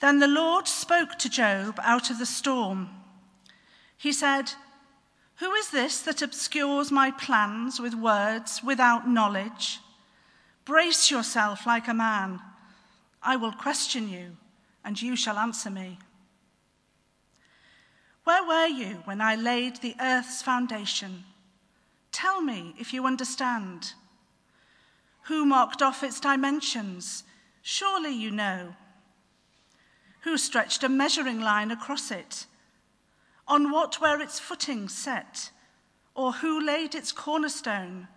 Then the Lord spoke to Job out of the storm. He said, Who is this that obscures my plans with words without knowledge? Brace yourself like a man. I will question you, and you shall answer me. Where were you when I laid the earth's foundation? Tell me if you understand. Who marked off its dimensions? Surely you know. Who stretched a measuring line across it? On what were its footings set? Or who laid its cornerstone?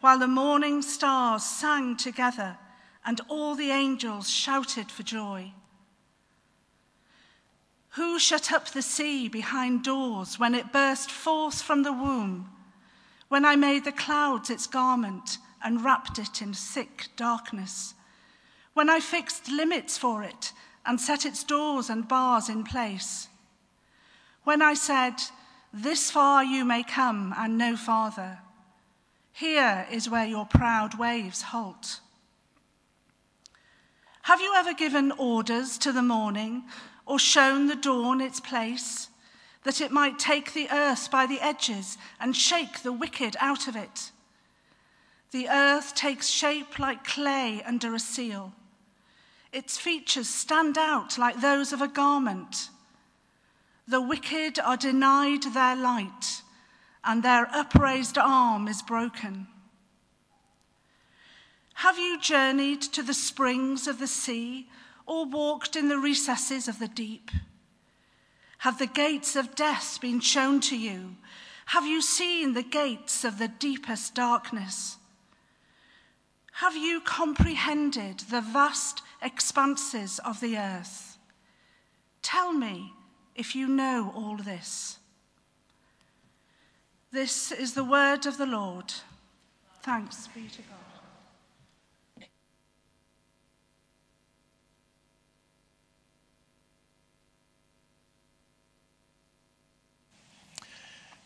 While the morning stars sang together and all the angels shouted for joy. Who shut up the sea behind doors when it burst forth from the womb? When I made the clouds its garment and wrapped it in thick darkness? When I fixed limits for it and set its doors and bars in place? When I said, This far you may come and no farther, here is where your proud waves halt. Have you ever given orders to the morning or shown the dawn its place, that it might take the earth by the edges and shake the wicked out of it. The earth takes shape like clay under a seal. Its features stand out like those of a garment. The wicked are denied their light, and their upraised arm is broken. Have you journeyed to the springs of the sea or walked in the recesses of the deep? Have the gates of death been shown to you? Have you seen the gates of the deepest darkness? Have you comprehended the vast expanses of the earth? Tell me if you know all this. This is the word of the Lord. Thanks be to God.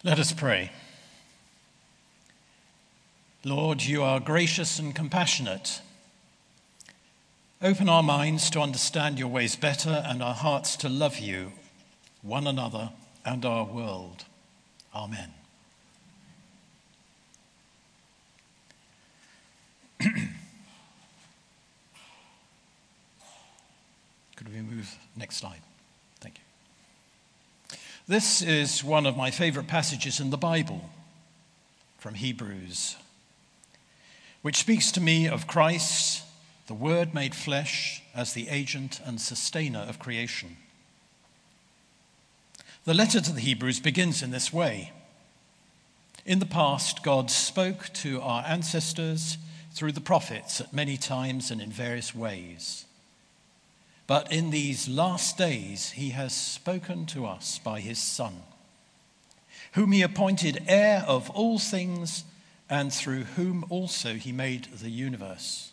Let us pray. Lord, you are gracious and compassionate. Open our minds to understand your ways better and our hearts to love you, one another, and our world. Amen. Could we move next slide? Thank you. This is one of my favorite passages in the Bible from Hebrews, which speaks to me of Christ, the Word made flesh, as the agent and sustainer of creation. The letter to the Hebrews begins in this way. In the past, God spoke to our ancestors through the prophets at many times and in various ways. But in these last days, he has spoken to us by his Son, whom he appointed heir of all things, and through whom also he made the universe.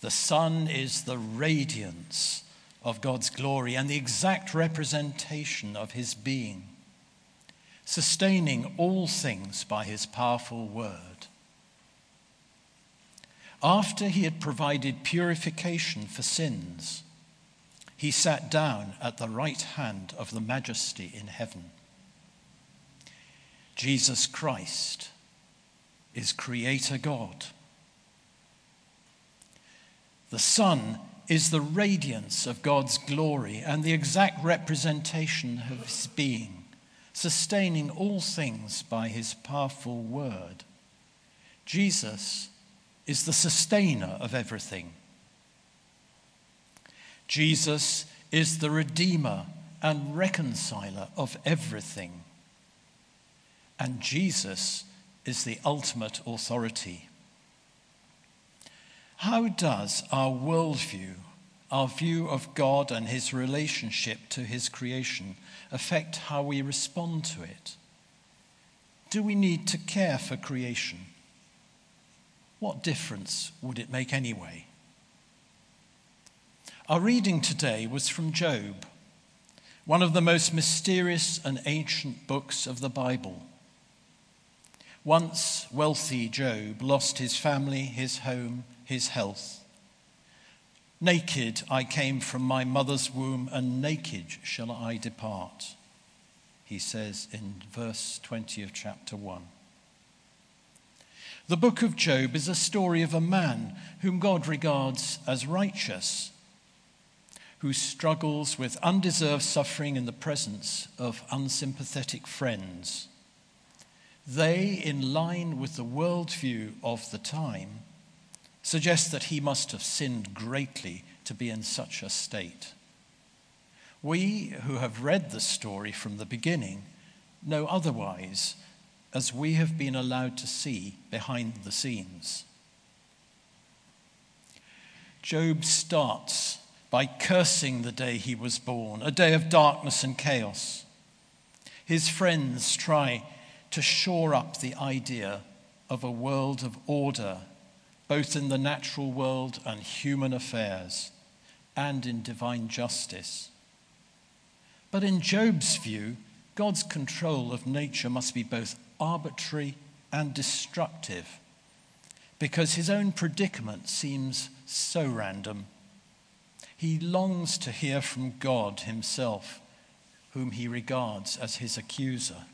The Son is the radiance of God's glory and the exact representation of his being, sustaining all things by his powerful word. After he had provided purification for sins, he sat down at the right hand of the majesty in heaven. Jesus Christ is Creator God. The Son is the radiance of God's glory and the exact representation of his being, sustaining all things by his powerful word. Jesus is the sustainer of everything. Jesus is the redeemer and reconciler of everything. And Jesus is the ultimate authority. How does our worldview, our view of God and his relationship to his creation, affect how we respond to it? Do we need to care for creation? What difference would it make anyway? Our reading today was from Job, one of the most mysterious and ancient books of the Bible. Once wealthy Job lost his family, his home, his health. Naked I came from my mother's womb, and naked shall I depart, he says in verse 20 of chapter 1. The book of Job is a story of a man whom God regards as righteous, who struggles with undeserved suffering in the presence of unsympathetic friends. They, in line with the worldview of the time, suggest that he must have sinned greatly to be in such a state. We who have read the story from the beginning know otherwise, as we have been allowed to see behind the scenes. Job starts by cursing the day he was born, a day of darkness and chaos. His friends try to shore up the idea of a world of order both in the natural world and human affairs, and in divine justice. But in Job's view, God's control of nature must be both arbitrary and destructive, because his own predicament seems so random. He longs to hear from God himself, whom he regards as his accuser.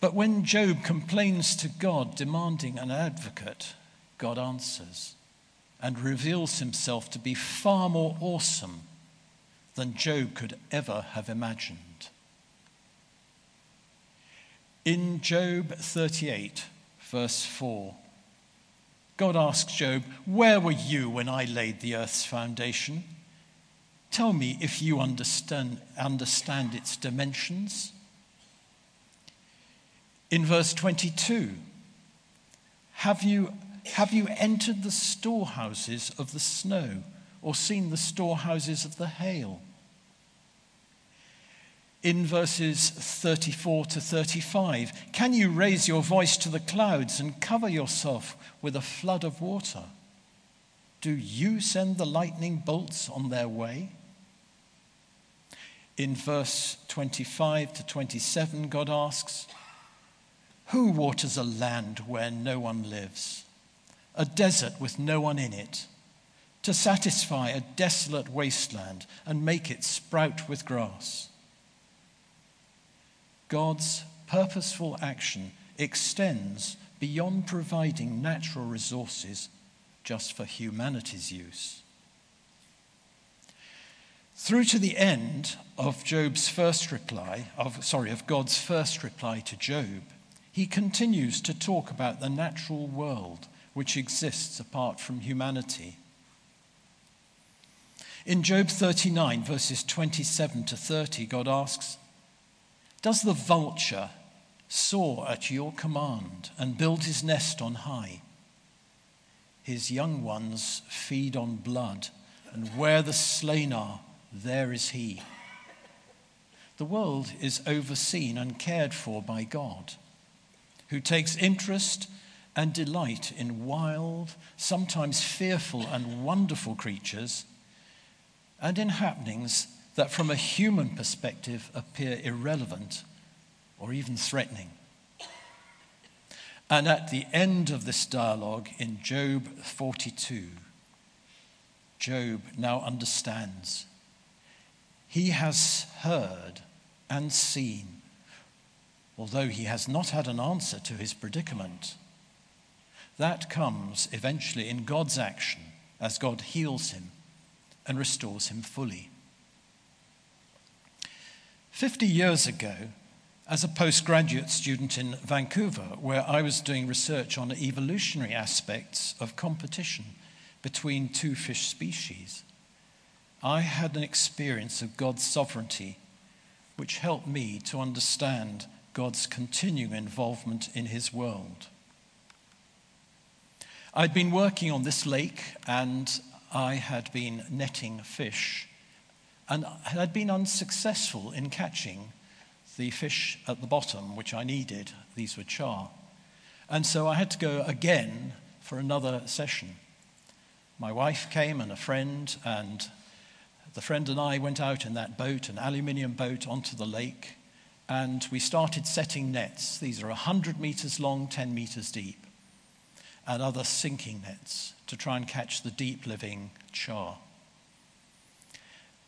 But when Job complains to God, demanding an advocate, God answers and reveals himself to be far more awesome than Job could ever have imagined. In Job 38, verse 4, God asks Job, Where were you when I laid the earth's foundation? Tell me if you understand, understand its dimensions. In verse 22, have you, have you entered the storehouses of the snow or seen the storehouses of the hail? In verses 34 to 35, can you raise your voice to the clouds and cover yourself with a flood of water? Do you send the lightning bolts on their way? In verse 25 to 27, God asks, who waters a land where no one lives, a desert with no one in it, to satisfy a desolate wasteland and make it sprout with grass? God's purposeful action extends beyond providing natural resources just for humanity's use. Through to the end of Job's first reply, of, sorry, of God's first reply to Job, he continues to talk about the natural world which exists apart from humanity. In Job 39, verses 27 to 30, God asks, Does the vulture soar at your command and build his nest on high? His young ones feed on blood, and where the slain are, there is he. The world is overseen and cared for by God who takes interest and delight in wild, sometimes fearful and wonderful creatures, and in happenings that from a human perspective appear irrelevant or even threatening. And at the end of this dialogue in Job 42, Job now understands. He has heard and seen although he has not had an answer to his predicament. That comes eventually in God's action as God heals him and restores him fully. Fifty years ago, as a postgraduate student in Vancouver, where I was doing research on evolutionary aspects of competition between two fish species, I had an experience of God's sovereignty which helped me to understand God's continuing involvement in his world. I'd been working on this lake and I had been netting fish and had been unsuccessful in catching the fish at the bottom, which I needed. These were char. And so I had to go again for another session. My wife came and a friend, and the friend and I went out in that boat, an aluminium boat, onto the lake and we started setting nets. These are 100 meters long, 10 meters deep. and other sinking nets to try and catch the deep living char.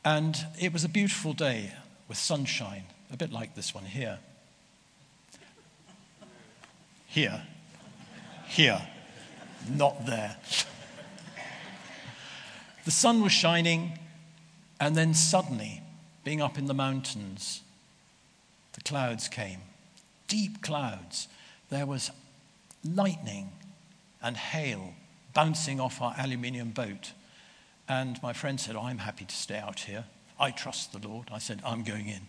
And it was a beautiful day with sunshine, a bit like this one here. Here. Here. Not there. The sun was shining, and then suddenly, being up in the mountains, the clouds came. Deep clouds. There was lightning and hail bouncing off our aluminium boat. And my friend said, oh, I'm happy to stay out here. I trust the Lord. I said, I'm going in.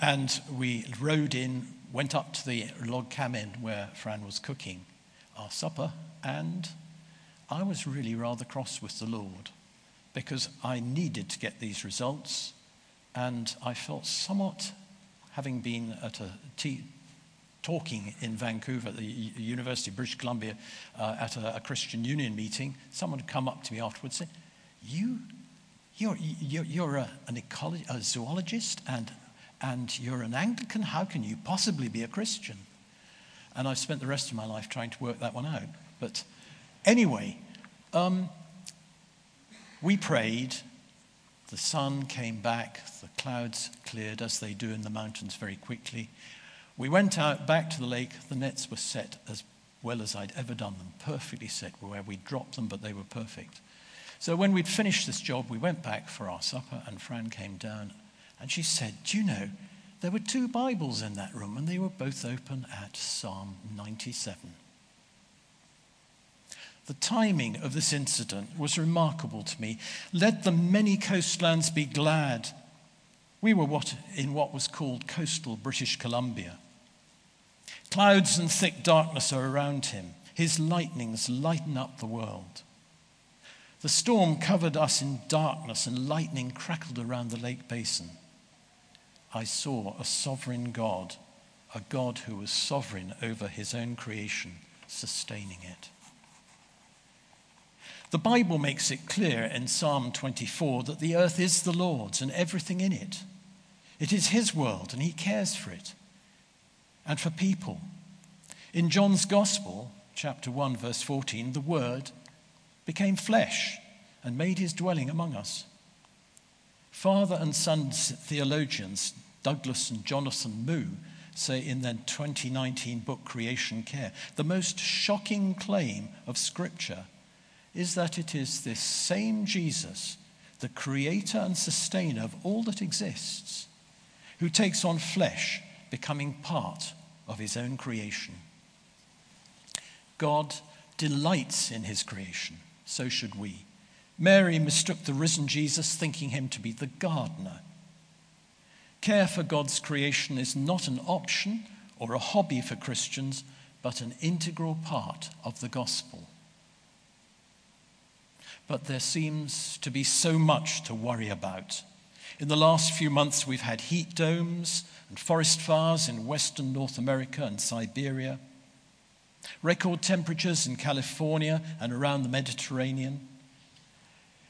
And we rode in, went up to the log cabin where Fran was cooking our supper, and I was really rather cross with the Lord because I needed to get these results, and I felt somewhat, having been at a tea, talking in Vancouver at the University of British Columbia uh, at a, a, Christian Union meeting, someone had come up to me afterwards and said, you, you're, you're, you're a, an ecology, a zoologist and, and you're an Anglican. How can you possibly be a Christian? And I've spent the rest of my life trying to work that one out. But anyway, um, we prayed. The sun came back. The clouds cleared, as they do in the mountains very quickly. We went out back to the lake. The nets were set as well as I'd ever done them, perfectly set where we dropped them, but they were perfect. So when we'd finished this job, we went back for our supper, and Fran came down and she said, Do you know, there were two Bibles in that room, and they were both open at Psalm 97. The timing of this incident was remarkable to me. Let the many coastlands be glad. We were what, in what was called coastal British Columbia. Clouds and thick darkness are around him. His lightnings lighten up the world. The storm covered us in darkness, and lightning crackled around the lake basin. I saw a sovereign God, a God who was sovereign over his own creation, sustaining it. The Bible makes it clear in Psalm 24 that the earth is the Lord's and everything in it. It is his world, and he cares for it and for people. In John's Gospel, chapter 1, verse 14, the Word became flesh and made his dwelling among us. Father and son theologians Douglas and Jonathan Moo say in their 2019 book Creation Care the most shocking claim of Scripture is that it is this same Jesus, the creator and sustainer of all that exists, who takes on flesh becoming part of his own creation. God delights in his creation, so should we. Mary mistook the risen Jesus, thinking him to be the gardener. Care for God's creation is not an option or a hobby for Christians, but an integral part of the gospel. But there seems to be so much to worry about. In the last few months, we've had heat domes and forest fires in western North America and Siberia, record temperatures in California and around the Mediterranean,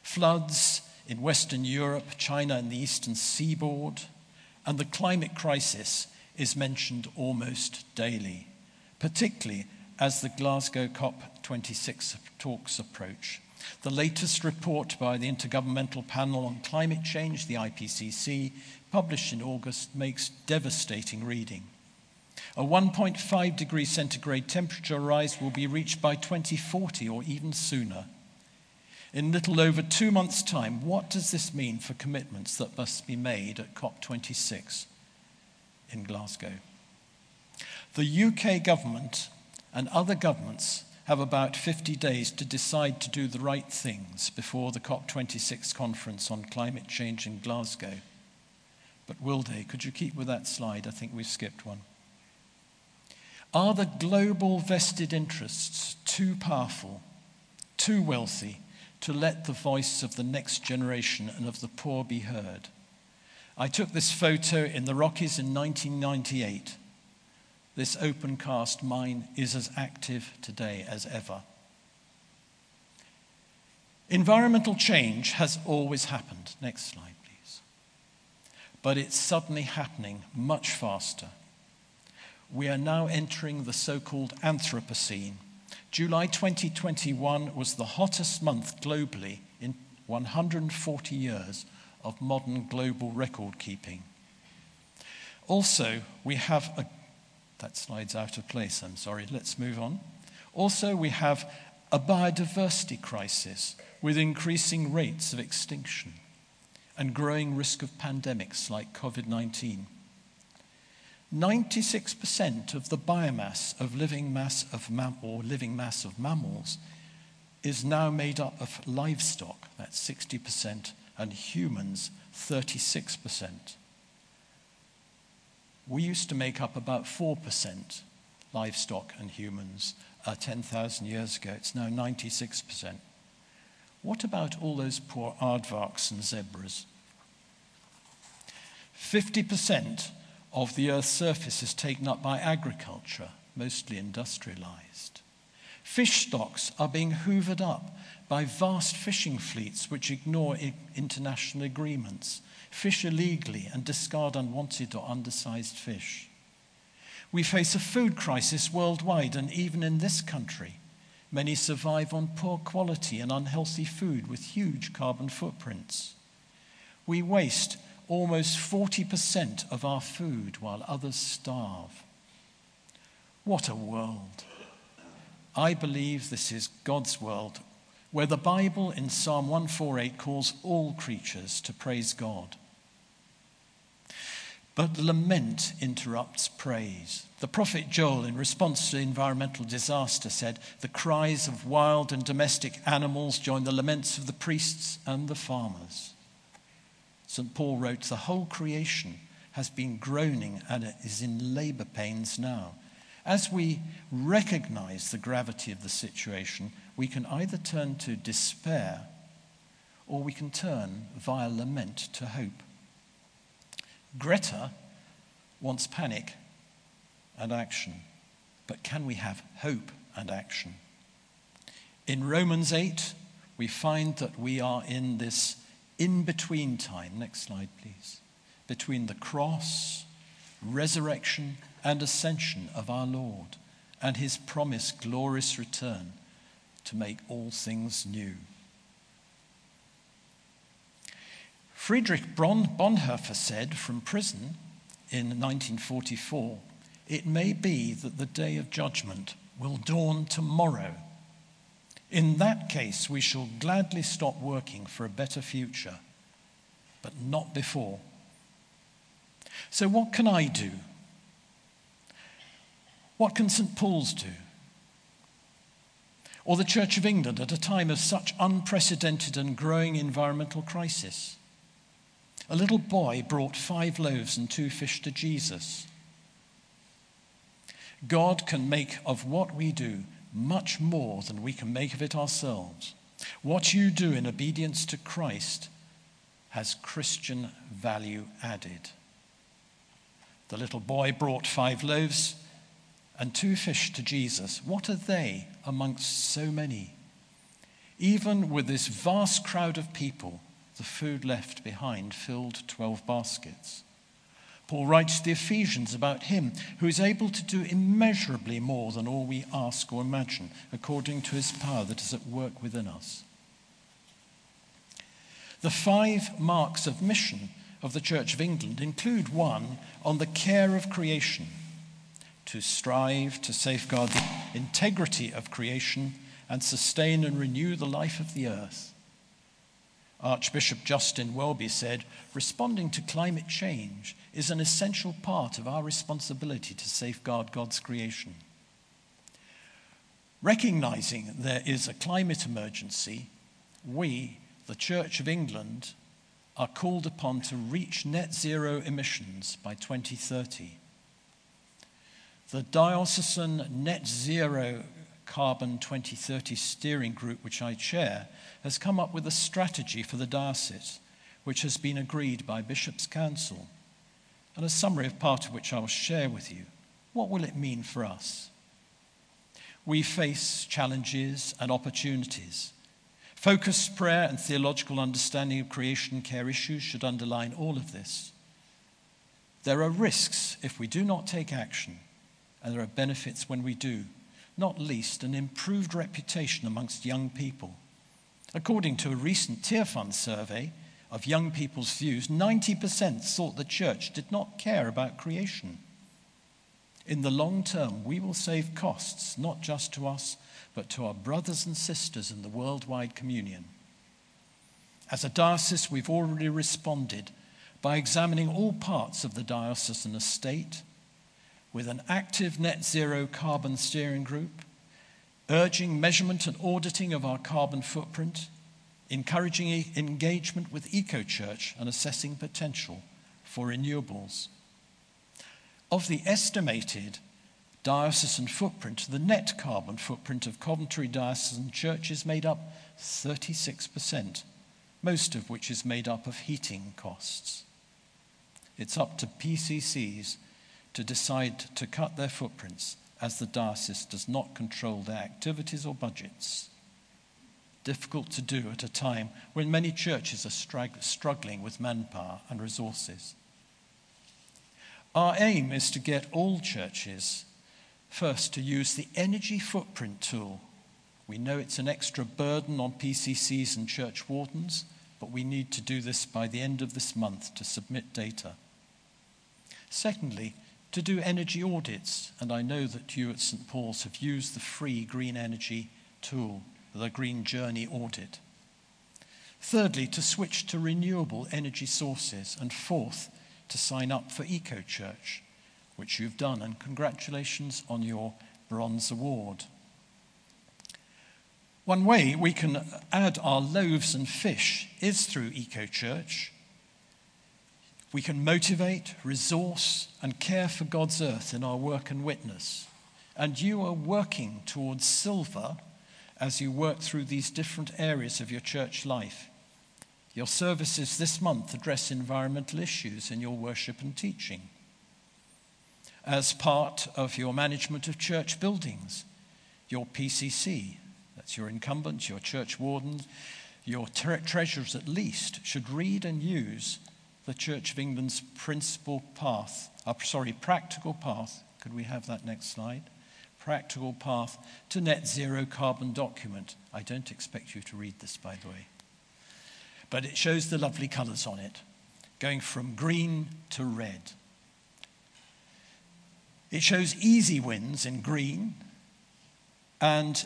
floods in Western Europe, China, and the eastern seaboard, and the climate crisis is mentioned almost daily, particularly as the Glasgow COP26 talks approach. The latest report by the Intergovernmental Panel on Climate Change, the IPCC, published in August, makes devastating reading. A 1.5 degree centigrade temperature rise will be reached by 2040 or even sooner. In little over two months' time, what does this mean for commitments that must be made at COP26 in Glasgow? The UK government and other governments have about 50 days to decide to do the right things before the COP26 conference on climate change in Glasgow. But will they? Could you keep with that slide? I think we've skipped one. Are the global vested interests too powerful, too wealthy to let the voice of the next generation and of the poor be heard? I took this photo in the Rockies in 1998 this open cast mine is as active today as ever. Environmental change has always happened. Next slide, please. But it's suddenly happening much faster. We are now entering the so called Anthropocene, July 2021 was the hottest month globally in 140 years of modern global record keeping. Also, we have a. That slide's out of place, I'm sorry. Let's move on. Also, we have a biodiversity crisis with increasing rates of extinction and growing risk of pandemics like COVID 19. 96% of the biomass of living mass of mam- or living mass of mammals is now made up of livestock, that's 60%, and humans, 36%. We used to make up about 4% livestock and humans uh, 10,000 years ago. It's now 96%. What about all those poor aardvarks and zebras? 50% of the Earth's surface is taken up by agriculture, mostly industrialized. Fish stocks are being hoovered up by vast fishing fleets which ignore international agreements, fish illegally, and discard unwanted or undersized fish. We face a food crisis worldwide, and even in this country, many survive on poor quality and unhealthy food with huge carbon footprints. We waste almost 40% of our food while others starve. What a world! I believe this is God's world, where the Bible in Psalm 148 calls all creatures to praise God. But lament interrupts praise. The prophet Joel, in response to environmental disaster, said, The cries of wild and domestic animals join the laments of the priests and the farmers. St. Paul wrote, The whole creation has been groaning and is in labor pains now. As we recognize the gravity of the situation, we can either turn to despair or we can turn via lament to hope. Greta wants panic and action, but can we have hope and action? In Romans 8, we find that we are in this in between time. Next slide, please. Between the cross, resurrection, and ascension of our Lord and his promised glorious return to make all things new. Friedrich Bonhoeffer said from prison in 1944 it may be that the day of judgment will dawn tomorrow. In that case, we shall gladly stop working for a better future, but not before. So, what can I do what can St. Paul's do? Or the Church of England at a time of such unprecedented and growing environmental crisis? A little boy brought five loaves and two fish to Jesus. God can make of what we do much more than we can make of it ourselves. What you do in obedience to Christ has Christian value added. The little boy brought five loaves and two fish to Jesus. What are they amongst so many? Even with this vast crowd of people, the food left behind filled 12 baskets. Paul writes to the Ephesians about him who is able to do immeasurably more than all we ask or imagine, according to his power that is at work within us. The five marks of mission of the Church of England include one on the care of creation to strive to safeguard the integrity of creation and sustain and renew the life of the earth. Archbishop Justin Welby said, responding to climate change is an essential part of our responsibility to safeguard God's creation. Recognizing there is a climate emergency, we, the Church of England, are called upon to reach net zero emissions by 2030. The Diocesan Net Zero Carbon 2030 Steering Group, which I chair, has come up with a strategy for the diocese, which has been agreed by Bishop's Council, and a summary of part of which I will share with you. What will it mean for us? We face challenges and opportunities. Focused prayer and theological understanding of creation care issues should underline all of this. There are risks if we do not take action and there are benefits when we do. not least an improved reputation amongst young people. According to a recent Tearfund survey of young people's views, 90% thought the church did not care about creation. In the long term, we will save costs, not just to us, but to our brothers and sisters in the worldwide communion. As a diocese, we've already responded by examining all parts of the diocesan estate with an active net zero carbon steering group, urging measurement and auditing of our carbon footprint, encouraging engagement with EcoChurch and assessing potential for renewables. Of the estimated diocesan footprint, the net carbon footprint of Coventry diocesan churches made up 36%, most of which is made up of heating costs. It's up to PCCs to decide to cut their footprints as the diocese does not control their activities or budgets. Difficult to do at a time when many churches are struggling with manpower and resources. Our aim is to get all churches first to use the energy footprint tool. We know it's an extra burden on PCCs and church wardens, but we need to do this by the end of this month to submit data. Secondly, to do energy audits, and I know that you at St. Paul's have used the free green energy tool, the Green Journey Audit. Thirdly, to switch to renewable energy sources. And fourth, to sign up for EcoChurch, which you've done, and congratulations on your Bronze Award. One way we can add our loaves and fish is through EcoChurch. We can motivate, resource, and care for God's earth in our work and witness. And you are working towards silver as you work through these different areas of your church life. Your services this month address environmental issues in your worship and teaching. As part of your management of church buildings, your PCC, that's your incumbents, your church wardens, your tre- treasurers at least, should read and use the Church of England's principal path, uh, sorry, practical path. Could we have that next slide? Practical path to net zero carbon document. I don't expect you to read this, by the way. But it shows the lovely colours on it, going from green to red. It shows easy wins in green, and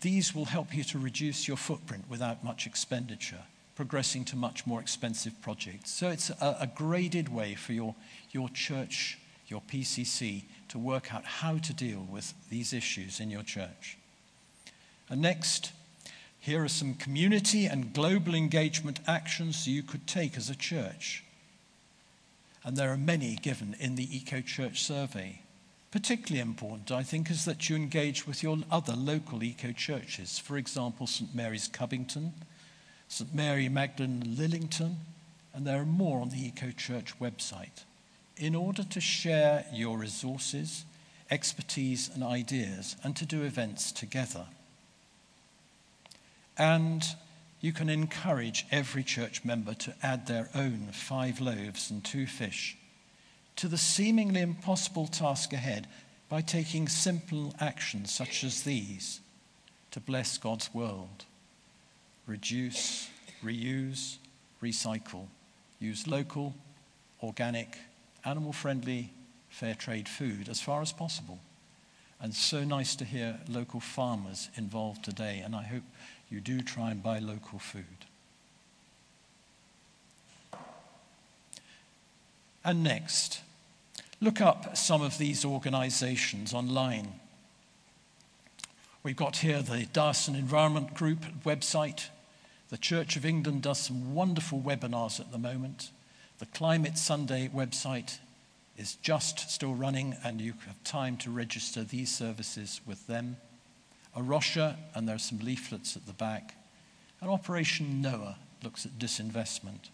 these will help you to reduce your footprint without much expenditure progressing to much more expensive projects. So it's a, a graded way for your, your church, your PCC, to work out how to deal with these issues in your church. And next, here are some community and global engagement actions you could take as a church. And there are many given in the Eco Church survey. Particularly important, I think, is that you engage with your other local eco churches. For example, St. Mary's Cubbington, St. Mary Magdalene Lillington, and there are more on the Eco Church website. In order to share your resources, expertise, and ideas, and to do events together. And you can encourage every church member to add their own five loaves and two fish to the seemingly impossible task ahead by taking simple actions such as these to bless God's world reduce, reuse, recycle. Use local, organic, animal friendly, fair trade food as far as possible. And so nice to hear local farmers involved today, and I hope you do try and buy local food. And next, look up some of these organizations online. We've got here the Diocesan Environment Group website. The Church of England does some wonderful webinars at the moment. The Climate Sunday website is just still running, and you have time to register these services with them. A Rocha, and there are some leaflets at the back. And Operation Noah looks at disinvestment.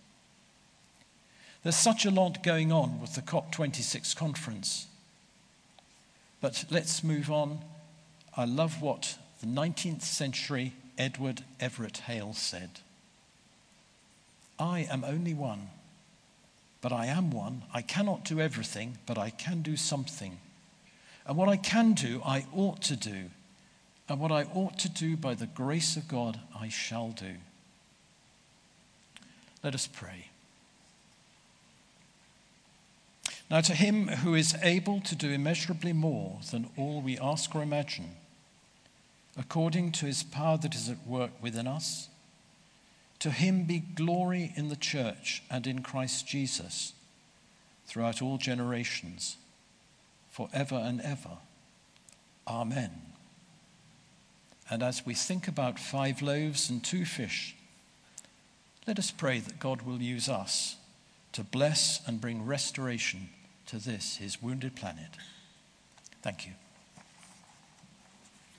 There's such a lot going on with the COP26 conference. But let's move on I love what the 19th century Edward Everett Hale said I am only one, but I am one. I cannot do everything, but I can do something. And what I can do, I ought to do. And what I ought to do by the grace of God, I shall do. Let us pray. Now, to him who is able to do immeasurably more than all we ask or imagine, according to his power that is at work within us, to him be glory in the church and in Christ Jesus throughout all generations, forever and ever. Amen. And as we think about five loaves and two fish, let us pray that God will use us to bless and bring restoration to this, his wounded planet. Thank you.